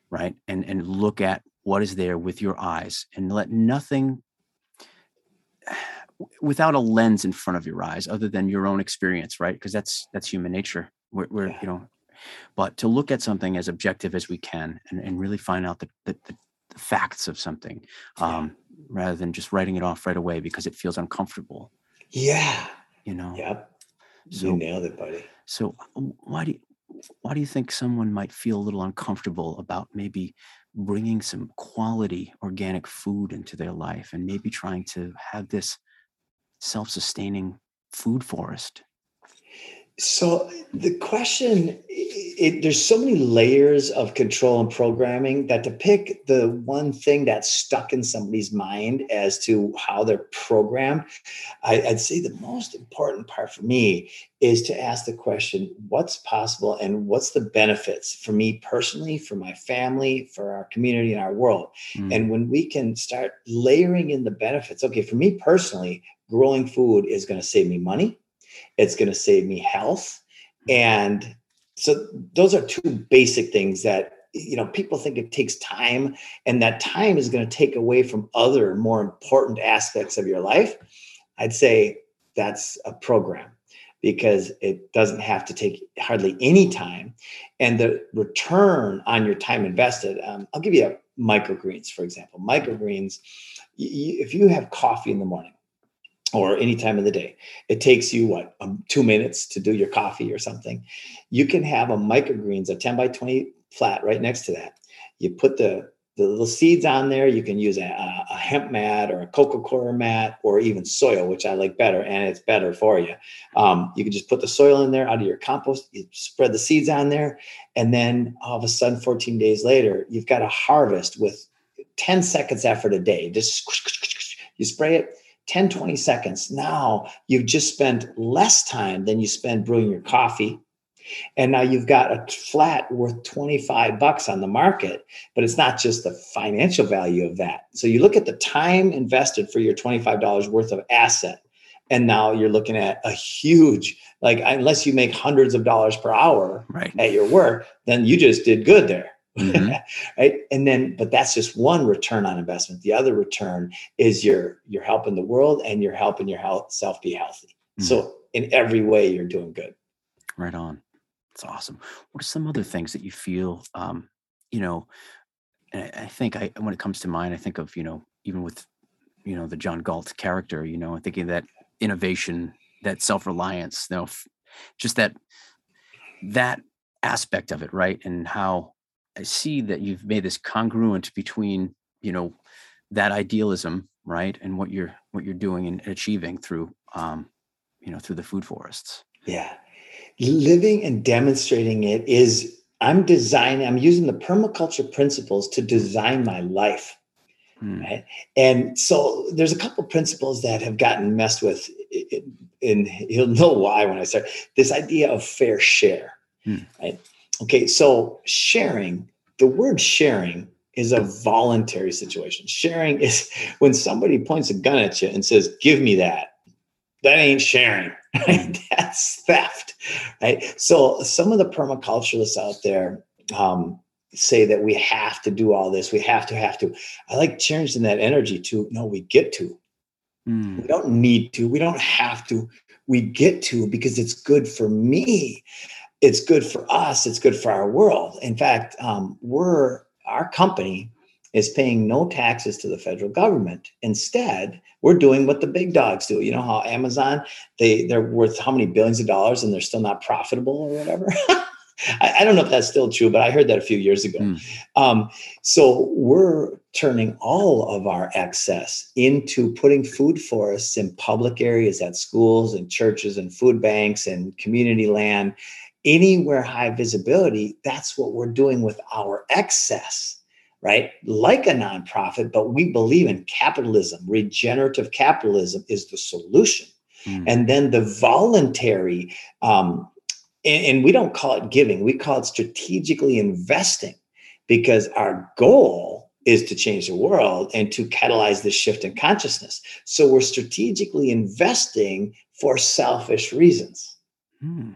right, and and look at what is there with your eyes and let nothing without a lens in front of your eyes other than your own experience right? Because that's that's human nature. We're, we're yeah. you know but to look at something as objective as we can and, and really find out the, the, the facts of something um, yeah. rather than just writing it off right away because it feels uncomfortable. Yeah. You know? Yep so, you nailed it buddy. so why do you, why do you think someone might feel a little uncomfortable about maybe bringing some quality organic food into their life and maybe trying to have this self-sustaining food forest so the question, it, there's so many layers of control and programming that to pick the one thing that's stuck in somebody's mind as to how they're programmed, I, I'd say the most important part for me is to ask the question, what's possible and what's the benefits for me personally, for my family, for our community and our world. Mm. And when we can start layering in the benefits, okay, for me personally, growing food is going to save me money. It's going to save me health. And so those are two basic things that you know people think it takes time and that time is going to take away from other more important aspects of your life. I'd say that's a program because it doesn't have to take hardly any time. And the return on your time invested um, i'll give you a microgreens for example. Microgreens if you have coffee in the morning or any time of the day. It takes you what um, two minutes to do your coffee or something. You can have a microgreens, a 10 by 20 flat right next to that. You put the the little seeds on there. You can use a, a hemp mat or a coca cola mat or even soil, which I like better, and it's better for you. Um, you can just put the soil in there out of your compost. You spread the seeds on there, and then all of a sudden, 14 days later, you've got a harvest with 10 seconds effort a day. Just you spray it 10, 20 seconds. Now you've just spent less time than you spend brewing your coffee. And now you've got a flat worth 25 bucks on the market, but it's not just the financial value of that. So you look at the time invested for your $25 worth of asset. And now you're looking at a huge, like, unless you make hundreds of dollars per hour right. at your work, then you just did good there. Mm-hmm. right? And then but that's just one return on investment. The other return is you're you're helping the world and you're helping your health self be healthy. Mm-hmm. so in every way you're doing good. Right on. It's awesome. What are some other things that you feel um you know i think i when it comes to mind i think of you know even with you know the john galt character you know thinking that innovation that self-reliance you know just that that aspect of it right? And how I see that you've made this congruent between, you know, that idealism, right, and what you're what you're doing and achieving through, um, you know, through the food forests. Yeah, living and demonstrating it is. I'm designing. I'm using the permaculture principles to design my life. Hmm. Right? And so there's a couple principles that have gotten messed with, and you'll know why when I start. This idea of fair share, hmm. right? Okay, so sharing, the word sharing is a voluntary situation. Sharing is when somebody points a gun at you and says, Give me that. That ain't sharing. Right? That's theft. Right. So some of the permaculturalists out there um, say that we have to do all this. We have to, have to. I like changing that energy to no, we get to. Mm. We don't need to. We don't have to. We get to because it's good for me it's good for us it's good for our world in fact um, we're our company is paying no taxes to the federal government instead we're doing what the big dogs do you know how amazon they they're worth how many billions of dollars and they're still not profitable or whatever I, I, don't know if that's still true, but I heard that a few years ago. Mm. Um, so we're turning all of our excess into putting food forests in public areas at schools and churches and food banks and community land, anywhere high visibility. That's what we're doing with our excess right? Like a nonprofit, but we believe in capitalism. Regenerative capitalism is the solution. Mm. And then the voluntary um, and, and we don't call it giving, we call it strategically investing because our goal is to change the world and to catalyze this shift in consciousness. So we're strategically investing for selfish reasons. Hmm.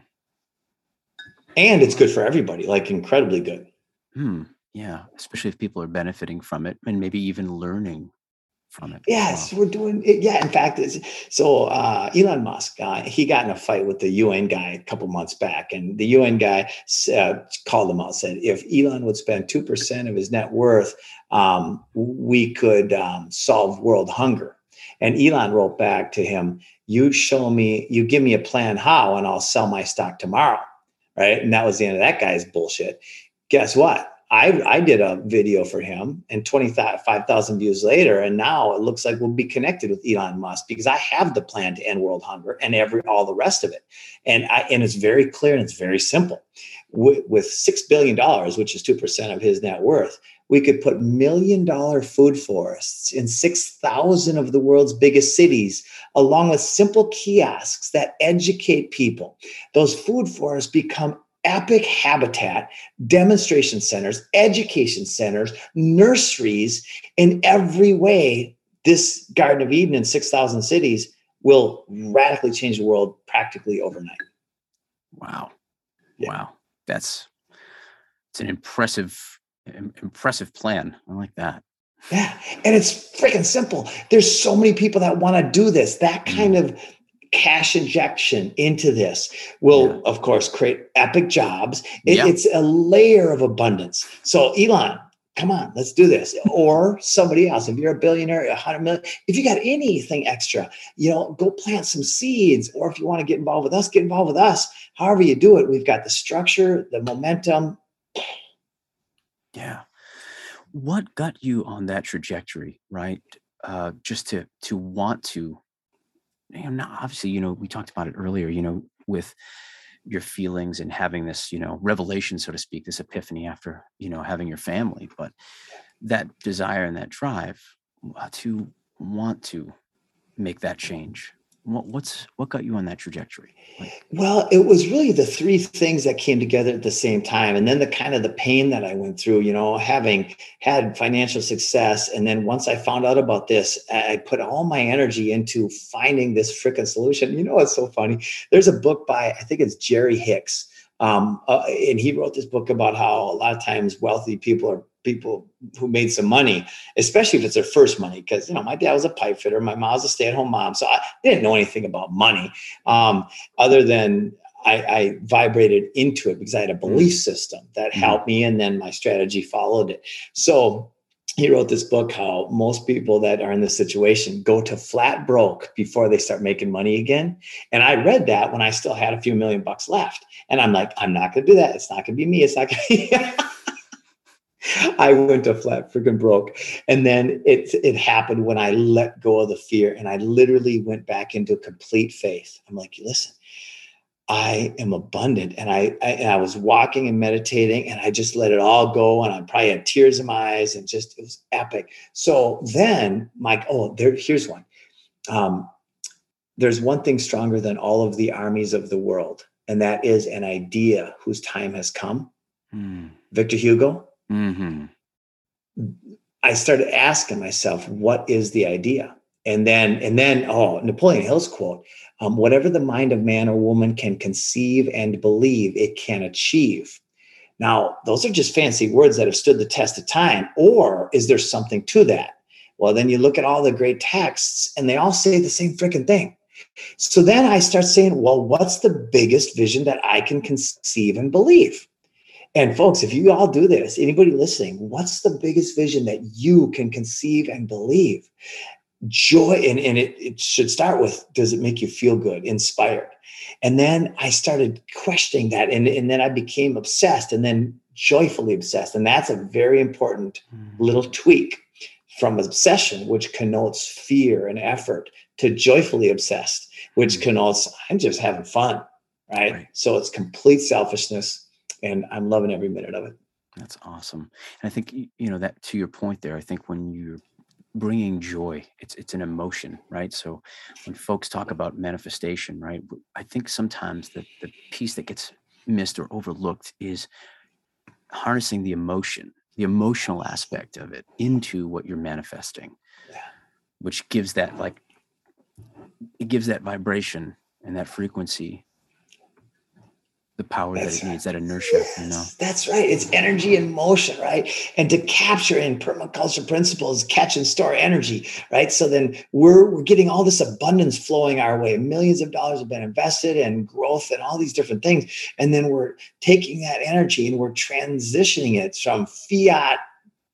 And it's good for everybody, like incredibly good. Hmm. Yeah, especially if people are benefiting from it and maybe even learning from it. Yes, wow. we're doing it. Yeah, in fact, so uh, Elon Musk, uh, he got in a fight with the UN guy a couple months back, and the UN guy uh, called him out, and said if Elon would spend two percent of his net worth, um, we could um, solve world hunger. And Elon wrote back to him, "You show me, you give me a plan how, and I'll sell my stock tomorrow." Right, and that was the end of that guy's bullshit. Guess what? I, I did a video for him and 25,000 views later. And now it looks like we'll be connected with Elon Musk because I have the plan to end world hunger and every, all the rest of it. And I, and it's very clear and it's very simple with, with $6 billion, which is 2% of his net worth, we could put million dollar food forests in 6,000 of the world's biggest cities, along with simple kiosks that educate people. Those food forests become epic habitat, demonstration centers, education centers, nurseries. In every way, this Garden of Eden in 6,000 cities will radically change the world practically overnight. Wow. Yeah. Wow. That's it's an impressive impressive plan. I like that. Yeah. And it's freaking simple. There's so many people that want to do this. That kind mm. of cash injection into this will yeah. of course create epic jobs it, it's a layer of abundance so elon come on let's do this or somebody else if you're a billionaire a hundred million if you got anything extra you know go plant some seeds or if you want to get involved with us get involved with us however you do it we've got the structure the momentum yeah. What got you on that trajectory right? Uh, just to to want to you know, not obviously, you know, we talked about it earlier, you know, with your feelings and having this, you know, revelation, so to speak, this epiphany after, you know, having your family, but that desire and that drive uh, to want to make that change what, what's what got you on that trajectory? Like, well it was really the three things that came together at the same time and then the kind of the pain that i went through you know having had financial success and then once i found out about this i put all my energy into finding this freaking solution. You know it's so funny? There's a book by i think it's jerry hicks um, uh, and he wrote this book about how a lot of times wealthy people are people who made some money, especially if it's their first money. Because you know, my dad was a pipe fitter, my mom was a stay-at-home mom, so I didn't know anything about money, um, other than I, I, vibrated into it because I had a mm. belief system that mm-hmm. helped me, and then my strategy followed it. So he wrote this book how most people that are in this situation go to flat broke before they start making money again. And i read that when i still had a few million bucks left. And i'm like i'm not going to do that. It's not going to be me. It's not going to be I went to flat freaking broke. And then it it happened when I let go of the fear and I literally went back into complete faith. I'm like, listen, I am abundant. And I, I, and I was walking and meditating and I just let it all go. And I probably had tears in my eyes and just, it was epic. So then Mike, oh, there, here's one. Um, there's one thing stronger than all of the armies of the world, and that is an idea whose time has come. Mm. Victor Hugo. Mm-hmm. I started asking myself, what is the idea? And then, and then, oh, Napoleon Hill's quote: um, "Whatever the mind of man or woman can conceive and believe, it can achieve." Now, those are just fancy words that have stood the test of time. Or is there something to that? Well, then you look at all the great texts, and they all say the same freaking thing. So then I start saying, well, what's the biggest vision that I can conceive and believe? And folks, if you all do this, anybody listening, what's the biggest vision that you can conceive and believe? Joy and, and it, it should start with does it make you feel good inspired and then i started questioning that and, and then i became obsessed and then joyfully obsessed and that's a very important mm. little tweak from obsession which connotes fear and effort to joyfully obsessed which mm. connotes i'm just having fun right? right so it's complete selfishness and i'm loving every minute of it that's awesome and i think you know that to your point there i think when you're bringing joy it's it's an emotion right so when folks talk about manifestation right i think sometimes the the piece that gets missed or overlooked is harnessing the emotion the emotional aspect of it into what you're manifesting yeah. which gives that like it gives that vibration and that frequency the power that's that it right. needs, that inertia, you know. That's right. It's energy and motion, right? And to capture in permaculture principles, catch and store energy, right? So then we're we're getting all this abundance flowing our way. Millions of dollars have been invested and growth and all these different things. And then we're taking that energy and we're transitioning it from fiat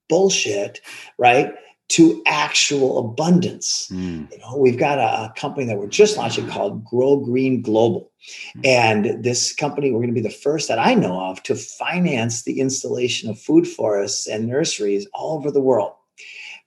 bullshit, right? To actual abundance. Mm. You know, we've got a, a, company that we're just launching called Grow Green Global. Mm. And this company, we're going to be the first that I know of to finance the installation of food forests and nurseries all over the world.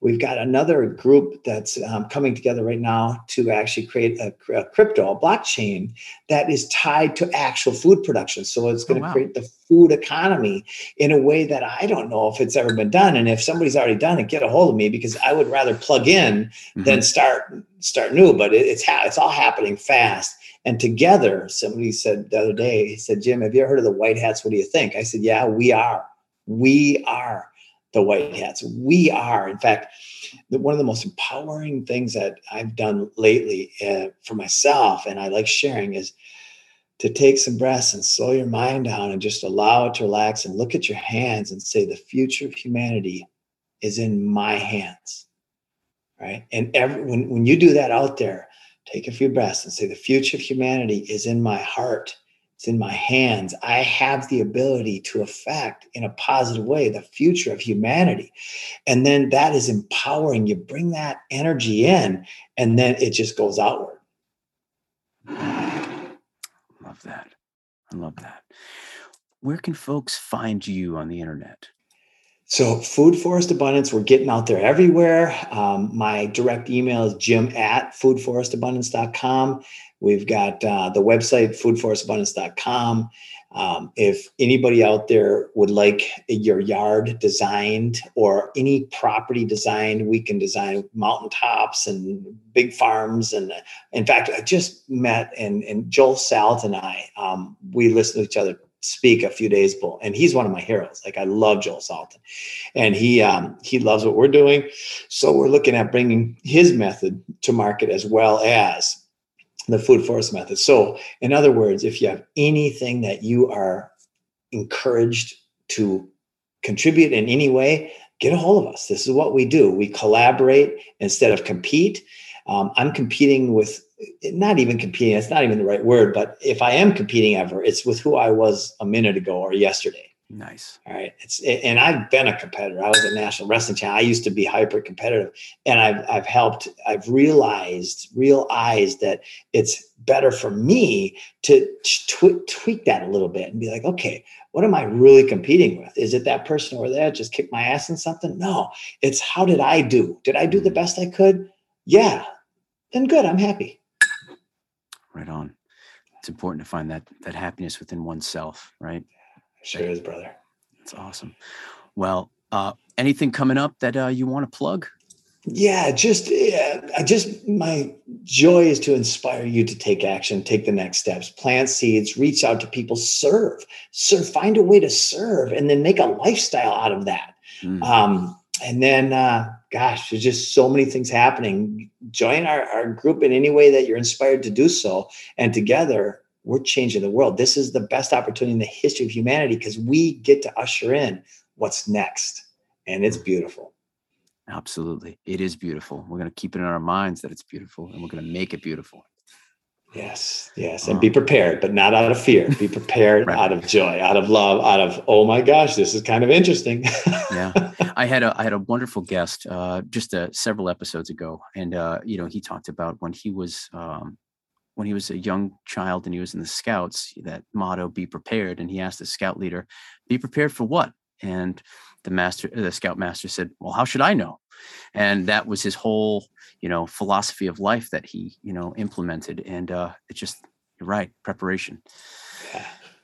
We've got another group that's um, coming together right now to actually create a, a, crypto, a blockchain that is tied to actual food production. So it's going to oh, wow. create the food economy in a way that I don't know if it's ever been done. And if somebody's already done it, get a hold of me because I would rather plug in mm-hmm. than start start new. But it, it's ha- it's all happening fast. And together, somebody said the other day, he said, Jim, have you ever heard of the white hats? What do you think? I said, Yeah, we are. We are the white hats. We are, in fact, the, one of the most empowering things that I've done lately uh, for myself, and I like sharing, is to take some breaths and slow your mind down and just allow it to relax and look at your hands and say, the future of humanity is in my hands. Right. And every, when, when you do that out there, take a few breaths and say, the future of humanity is in my heart it's in my hands. I have the ability to affect in a positive way the future of humanity. And then that is empowering. You bring that energy in, and then it just goes outward. Love that. I love that. Where can folks find you on the internet? So, Food Forest Abundance, we're getting out there everywhere. Um, my direct email is jim at foodforestabundance.com. We've got uh, the website, foodforestabundance.com. Um, if anybody out there would like your yard designed or any property designed, we can design mountaintops and big farms. And in fact, I just met and, and Joel Salatin and I, um, we listened to each other speak a few days ago, and he's one of my heroes. Like I love Joel Salatin, and he um, he loves what we're doing. So we're looking at bringing his method to market as well as the food forest method. So in other words, if you have anything that you are encouraged to contribute in any way, get a hold of us. This is what we do. We collaborate instead of compete. Um, I'm competing with not even competing, it's not even the right word, but if I am competing ever, it's with who I was a minute ago or yesterday. Nice. All right. It's and I've been a competitor. I was a national wrestling champ. I used to be hyper competitive, and I've I've helped. I've realized realized that it's better for me to tw- tweak that a little bit and be like, okay, what am I really competing with? Is it that person over there just kicked my ass in something? No, it's how did I do? Did I do the best I could? Yeah. Then good. I'm happy. Right on. It's important to find that that happiness within oneself, right? Sure is, brother. That's awesome. Well, uh, anything coming up that uh, you want to plug? Yeah, just yeah, I just my joy is to inspire you to take action, take the next steps, plant seeds, reach out to people, serve, serve, find a way to serve, and then make a lifestyle out of that. Mm. Um, and then, uh, gosh, there's just so many things happening. Join our, our group in any way that you're inspired to do so, and together we're changing the world. This is the best opportunity in the history of humanity because we get to usher in what's next. And it's beautiful. Absolutely. It is beautiful. We're going to keep it in our minds that it's beautiful and we're going to make it beautiful. Yes, yes. And be prepared, but not out of fear. Be prepared right. out of joy, out of love, out of, oh my gosh, this is kind of interesting. yeah. I had a I had a wonderful guest uh, just uh, several episodes ago. And uh, you know, he talked about when he was um, when he was a young child and he was in the scouts, that motto, be prepared. And he asked the scout leader, be prepared for what? And the master, the scout master said, well, how should I know? And that was his whole, you know, philosophy of life that he, you know, implemented. And uh, it's just, you're right, preparation.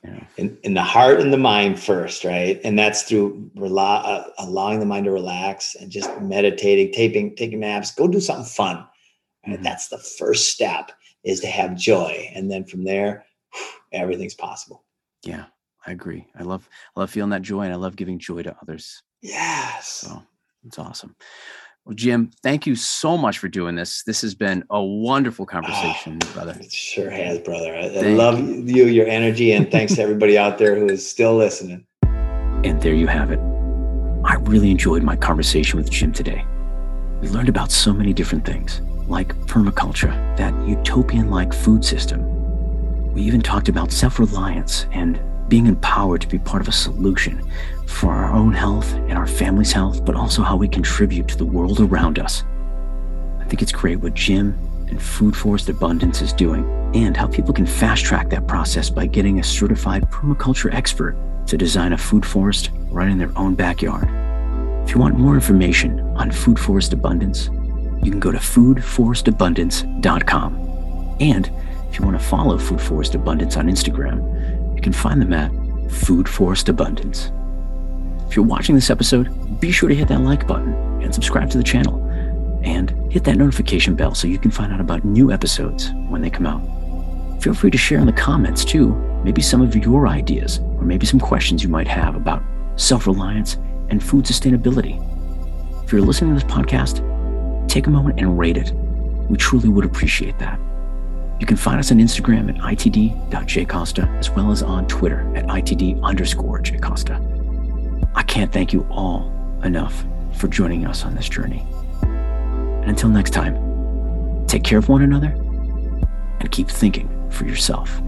Yeah. In, in the heart and the mind first, right? And that's through rela- uh, allowing the mind to relax and just meditating, taping, taking naps. Go do something fun. Right? Mm-hmm. That's the first step is to have joy, and then from there, everything's possible. Yeah, I agree. I love I love feeling that joy, and I love giving joy to others. Yes. So it's awesome. Well, Jim, thank you so much for doing this. This has been a wonderful ah, conversation, oh, brother. It sure has, brother. I, I love you, your energy, and thanks to everybody out there who is still listening. And there you have it. I really enjoyed my conversation with Jim today. We learned about so many different things, like permaculture, that utopian like food system. We even talked about self reliance and being empowered to be part of a solution for our own health and our family's health, but also how we contribute to the world around us. I think it's great what Jim and Food Forest Abundance is doing, and how people can fast track that process by getting a certified permaculture expert to design a food forest right in their own backyard. If you want more information on Food Forest Abundance, you can go to foodforestabundance.com. And if you want to follow Food Forest Abundance on Instagram, you can find them at Food Forest Abundance. If you're watching this episode, be sure to hit that like button and subscribe to the channel. And hit that notification bell so you can find out about new episodes when they come out. Feel free to share in the comments too, maybe some of your ideas or maybe some questions you might have about self reliance and food sustainability. If you're listening to this podcast, take a moment and rate it. We truly would appreciate that. You can find us on Instagram at itd.jcosta as well as on Twitter at itd underscore jcosta. I can't thank you all enough for joining us on this journey. And until next time, take care of one another and keep thinking for yourself.